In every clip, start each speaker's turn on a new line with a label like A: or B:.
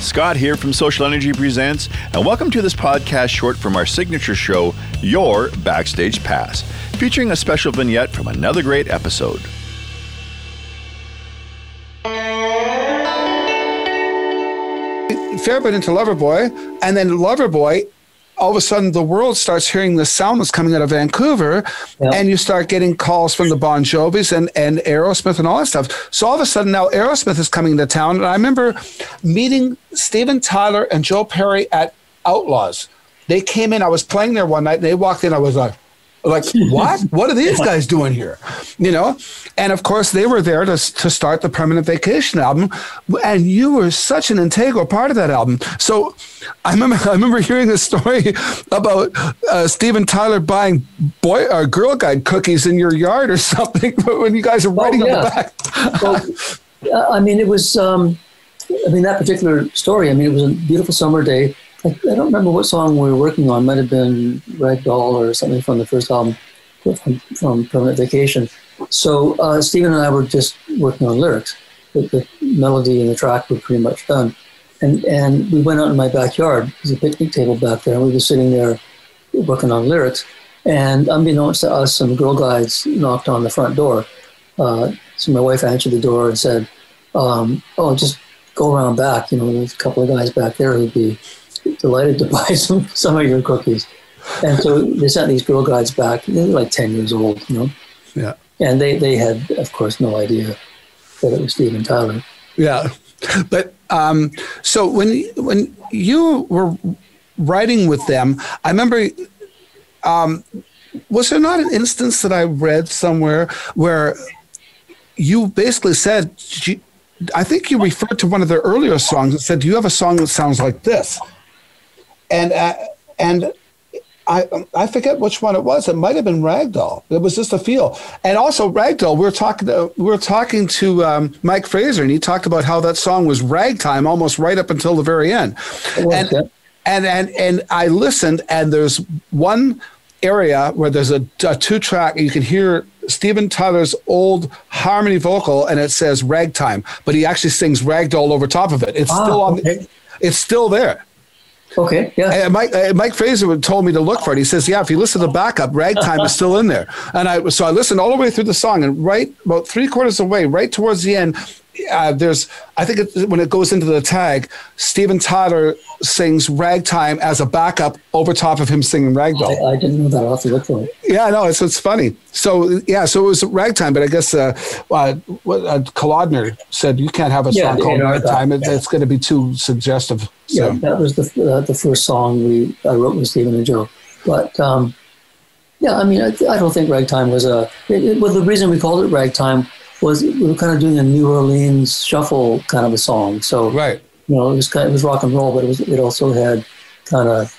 A: Scott here from SocialNRG Presents, and welcome to this podcast short from our signature show, Your Backstage Pass, featuring a special vignette from another great episode.
B: Fairbairn into Loverboy, and then Loverboy all of a sudden the world starts hearing the sound that's coming out of Vancouver, yep. and you start getting calls from the Bon Jovis and, and Aerosmith and all that stuff. So all of a sudden now Aerosmith is coming to town. And I remember meeting Steven Tyler and Joe Perry at Outlaws. They came in, I was playing there one night, and they walked in, I was like, like what what are these guys doing here you know and of course they were there to, to start the permanent vacation album and you were such an integral part of that album so i remember i remember hearing a story about uh, steven tyler buying boy or uh, girl guide cookies in your yard or something when you guys are writing oh, yeah. on the back
C: well, i mean it was um, i mean that particular story i mean it was a beautiful summer day I, I, don't remember what song we were working on. Might have been Ragdoll or something from the first album from, from Permanent Vacation. So uh, Steven and I were just working on lyrics. The, the, melody and the track were pretty much done. And, and we went out in my backyard. There's a picnic table back there. And we were sitting there working on lyrics. And unbeknownst to us, some girl guides knocked on the front door. Uh, so my wife answered the door and said, um, "Oh, just go around back. You know, there's a couple of guys back there who'd be delighted to buy some some of your cookies. And so they sent these girl guides back. They were like ten years old, you know.
B: Yeah.
C: And they they had, of course, no idea that it was Steven Tyler.
B: Yeah, but um, so when when you were writing with them, I remember. Um, was there not an instance that I read somewhere where you basically said, I think you referred to one of their earlier songs and said, "Do you have a song that sounds like this?" and uh, and I I forget which one it was. It might have been Ragdoll. It was just a feel. And also Ragdoll. We were talking to, we were talking to um, Mike Fraser, and he talked about how that song was ragtime almost right up until the very end. And, and and and I listened, and there's one area where there's a, a two track. And you can hear Steven Tyler's old harmony vocal, and it says ragtime, but he actually sings ragdoll over top of it. It's ah, still on. Okay. It's still there.
C: Okay, yeah. And
B: Mike, uh, Mike Fraser told me to look for it. He says, "Yeah, if you listen to the backup, ragtime is still in there." And I so I listened all the way through the song, and right about three quarters away, right towards the end, uh, there's I think it, when it goes into the tag, Steven Tyler sings "Ragtime" as a backup over top of him singing "Ragdoll."
C: I, I didn't know that. I'll have to look for it.
B: Yeah, no, it's it's funny. So yeah, so it was "Ragtime," but I guess uh, uh, what uh, Kalodner said you can't have a song called "Ragtime." It, yeah. It's going to be too suggestive.
C: So. Yeah, that was the uh, the first song we I wrote with Steven and Joe, but. Um, yeah, I mean, I, I, don't think ragtime was a. It, it, well, the reason we called it ragtime was we were kind of doing a New Orleans shuffle kind of a song. So
B: right,
C: you know, it was kind of, it was rock and roll, but it was it also had kind of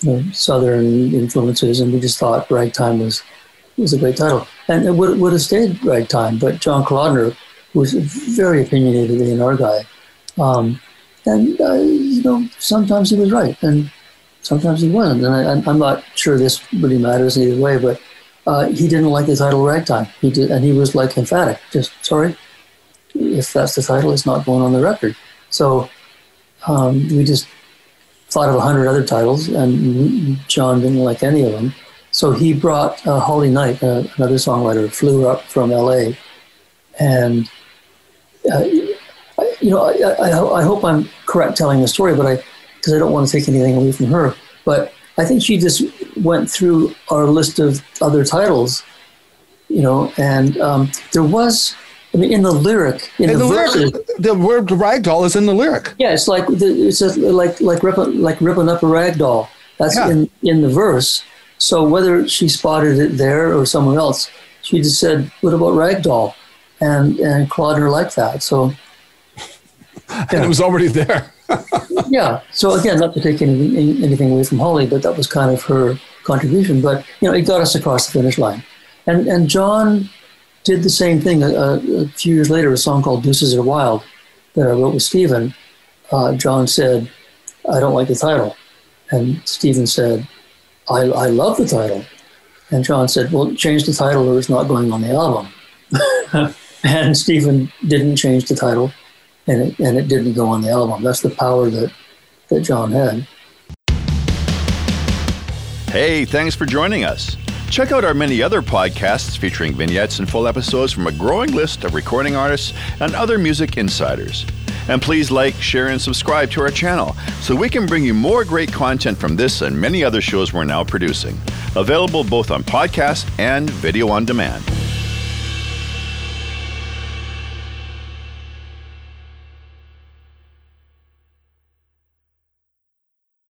C: you know, southern influences, and we just thought ragtime was was a great title, and it would would have stayed ragtime. But John Kalodner was a very opinionated A&R guy, um, and uh, you know sometimes he was right, and sometimes he wasn't, and I, I'm not sure this really matters either way, but uh, he didn't like the title Ragtime. He did, and he was like emphatic, just sorry, if that's the title, it's not going on the record. So um, we just thought of a hundred other titles, and John didn't like any of them. So he brought uh, Holly Knight, uh, another songwriter, flew up from L.A. and uh, you know, I, I, I, hope I'm correct telling the story, but I because I don't want to take anything away from her, but I think she just went through our list of other titles, you know, and um, there was, I mean, in the lyric, in, in the, the lyric,
B: the word ragdoll is in the lyric.
C: Yeah, it's like it's just like like ripping like ripping up a ragdoll. That's yeah. in in the verse. So whether she spotted it there or somewhere else, she just said, "What about ragdoll?" And and Kalodner liked that. So,
B: and it was already there.
C: yeah. So again, not to take anything, anything away from Holly, but that was kind of her contribution. But you know, it got us across the finish line. And and John did the same thing a, a few years later. A song called "Deuces Are Wild" that I wrote with Steven. Uh, John said, "I don't like the title," and Steven said, "I I love the title." And John said, "Well, change the title, or it's not going on the album." and Steven didn't change the title and it, and it didn't go on the album. That's the power that that John had.
A: Hey, thanks for joining us. Check out our many other podcasts featuring vignettes and full episodes from a growing list of recording artists and other music insiders. And please like, share, and subscribe to our channel so we can bring you more great content from this and many other shows we're now producing. Available both on podcast and video on demand.